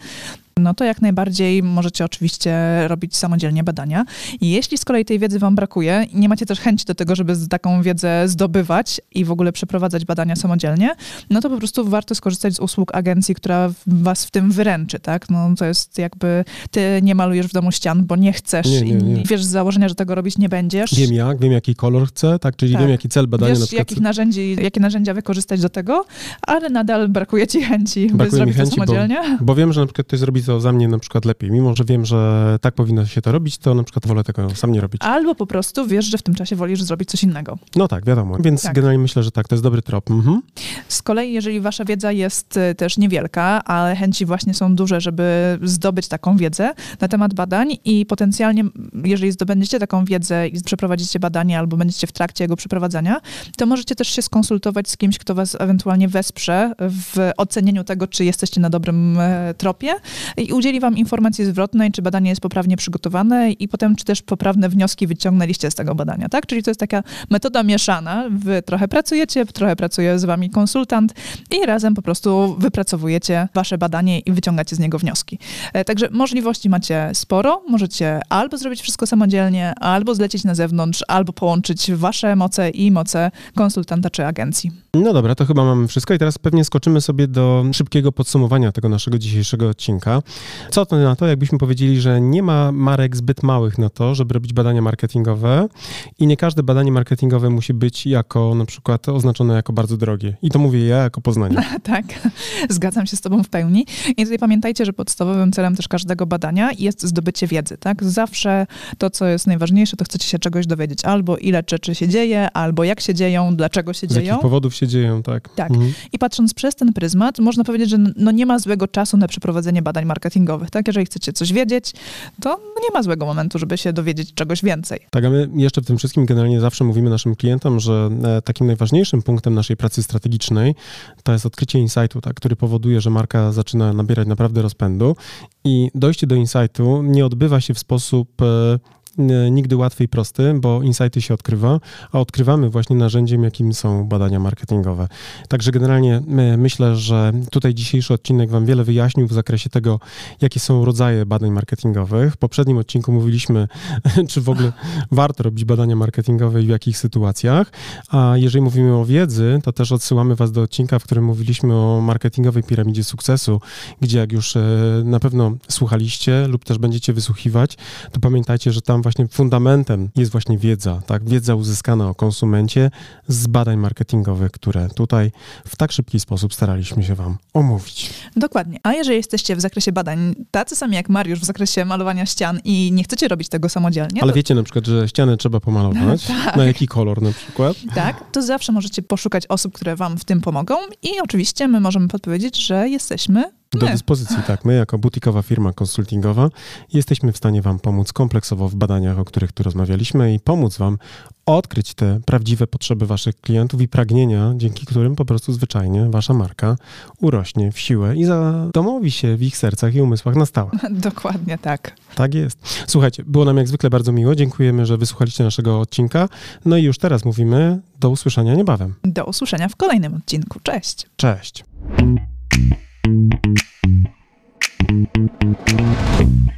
no to jak najbardziej możecie oczywiście robić samodzielnie badania. I jeśli z kolei tej wiedzy wam brakuje i nie macie też chęci do tego, żeby taką wiedzę zdobywać i w ogóle przeprowadzać badania samodzielnie, no to po prostu warto skorzystać z usług agencji, która was w tym wyręczy, tak? No to jest jakby, ty nie malujesz w domu ścian, bo nie chcesz nie, nie, nie. i wiesz z założenia, że tego robić nie będziesz. Wiem jak, wiem jaki kolor chcę, tak? Czyli tak. wiem jaki cel badania. Wiesz, jakich narzędzi, jakie narzędzia wykorzystać do tego, ale nadal brakuje ci chęci, brakuje by zrobić chęci, to samodzielnie. Bo, bo wiem, że na przykład ktoś zrobi to za mnie na przykład lepiej. Mimo, że wiem, że tak powinno się to robić, to na przykład wolę tego sam nie robić. Albo po prostu wiesz, że w tym czasie wolisz zrobić coś innego. No tak, wiadomo. Więc tak. generalnie myślę, że tak, to jest dobry trop. Mhm. Z kolei, jeżeli wasza wiedza jest y, też niewielka, ale chęci właśnie są duże, żeby zdobyć taką wiedzę na temat badań i potencjalnie, jeżeli zdobędziecie taką wiedzę i przeprowadzicie badanie albo będziecie w trakcie jego przeprowadzania, to możecie też się skonsultować z kimś, kto was ewentualnie wesprze w ocenieniu tego, czy jesteście na dobrym e, tropie i udzieli wam informacji zwrotnej, czy badanie jest poprawnie przygotowane i potem, czy też poprawne wnioski wyciągnęliście z tego badania, tak? Czyli to jest taka metoda mieszana. Wy trochę pracujecie, trochę pracuje z wami konsultant i razem po prostu wypracowujecie wasze badanie i wyciągacie z niego wnioski. E, także możliwości macie sporo. Możecie albo zrobić wszystko samodzielnie, albo zlecieć na zewnątrz, albo połączyć wasze moce i moce konsultanta czy agencji. No dobra, to chyba mamy wszystko i teraz pewnie skoczymy sobie do szybkiego podsumowania tego naszego dzisiejszego odcinka. Co to na to, jakbyśmy powiedzieli, że nie ma marek zbyt małych na to, żeby robić badania marketingowe i nie każde badanie marketingowe musi być jako na przykład oznaczone jako bardzo drogie. I to mówię ja jako Poznanie. tak, zgadzam się z tobą w pełni. I tutaj pamiętajcie, że podstawowym celem też każdego badania jest zdobycie wiedzy, tak? Zawsze to, co jest najważniejsze, to chcecie się czegoś dowiedzieć. Albo ile rzeczy się dzieje, albo jak się dzieją, dlaczego się z dzieją. Z jakich powodów się dzieją, tak. Tak. Mhm. I patrząc przez ten pryzmat, można powiedzieć, że no nie ma złego czasu na przeprowadzenie badań marketingowych, tak? Jeżeli chcecie coś wiedzieć, to nie ma złego momentu, żeby się dowiedzieć czegoś więcej. Tak, a my jeszcze w tym wszystkim generalnie zawsze mówimy naszym klientom, że e, takim najważniejszym punktem naszej pracy strategicznej to jest odkrycie insightu, tak, który powoduje, że marka zaczyna nabierać naprawdę rozpędu i dojście do insightu nie odbywa się w sposób E, nigdy łatwy i prosty, bo insighty się odkrywa, a odkrywamy właśnie narzędziem, jakim są badania marketingowe. Także generalnie myślę, że tutaj dzisiejszy odcinek Wam wiele wyjaśnił w zakresie tego, jakie są rodzaje badań marketingowych. W poprzednim odcinku mówiliśmy, czy w ogóle warto robić badania marketingowe i w jakich sytuacjach. A jeżeli mówimy o wiedzy, to też odsyłamy Was do odcinka, w którym mówiliśmy o marketingowej piramidzie sukcesu, gdzie jak już e, na pewno słuchaliście lub też będziecie wysłuchiwać, to pamiętajcie, że tam właśnie fundamentem jest właśnie wiedza, tak? Wiedza uzyskana o konsumencie z badań marketingowych, które tutaj w tak szybki sposób staraliśmy się Wam omówić. Dokładnie. A jeżeli jesteście w zakresie badań tacy sami jak Mariusz w zakresie malowania ścian i nie chcecie robić tego samodzielnie. Ale to... wiecie na przykład, że ściany trzeba pomalować. tak. Na jaki kolor na przykład? Tak, to zawsze możecie poszukać osób, które Wam w tym pomogą i oczywiście my możemy podpowiedzieć, że jesteśmy do dyspozycji, tak. My jako butikowa firma konsultingowa jesteśmy w stanie Wam pomóc kompleksowo w badaniach, o których tu rozmawialiśmy i pomóc Wam odkryć te prawdziwe potrzeby Waszych klientów i pragnienia, dzięki którym po prostu zwyczajnie Wasza marka urośnie w siłę i zadomowi się w ich sercach i umysłach na stałe. Dokładnie tak. Tak jest. Słuchajcie, było nam jak zwykle bardzo miło. Dziękujemy, że wysłuchaliście naszego odcinka. No i już teraz mówimy do usłyszenia niebawem. Do usłyszenia w kolejnym odcinku. Cześć. Cześć. Thank you.